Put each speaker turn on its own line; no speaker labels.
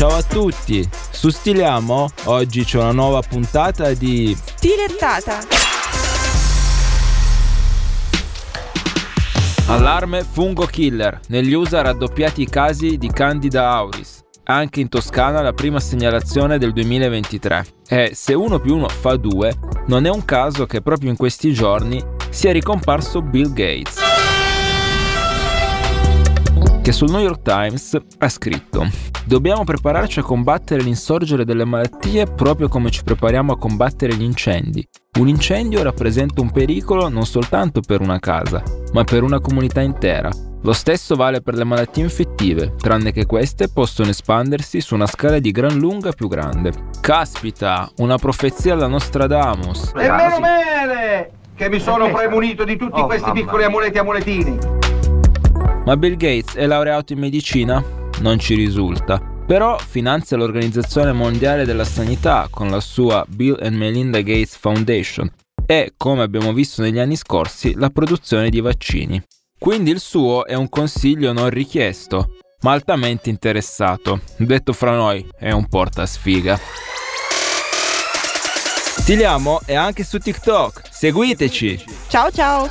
Ciao a tutti, su Stiliamo oggi c'è una nuova puntata di
Stilettata.
Allarme fungo killer, negli USA raddoppiati i casi di Candida auris. Anche in Toscana la prima segnalazione del 2023. E se 1 più 1 fa 2, non è un caso che proprio in questi giorni sia ricomparso Bill Gates che sul New York Times ha scritto Dobbiamo prepararci a combattere l'insorgere delle malattie proprio come ci prepariamo a combattere gli incendi. Un incendio rappresenta un pericolo non soltanto per una casa, ma per una comunità intera. Lo stesso vale per le malattie infettive, tranne che queste possono espandersi su una scala di gran lunga più grande. Caspita, una profezia alla Nostradamus.
E meno male che mi sono premunito di tutti oh, questi piccoli amuleti amuletini.
Ma Bill Gates è laureato in medicina? Non ci risulta. Però finanzia l'Organizzazione Mondiale della Sanità con la sua Bill and Melinda Gates Foundation e, come abbiamo visto negli anni scorsi, la produzione di vaccini. Quindi il suo è un consiglio non richiesto, ma altamente interessato. Detto fra noi, è un porta sfiga. Stiliamo è anche su TikTok. Seguiteci.
Ciao ciao.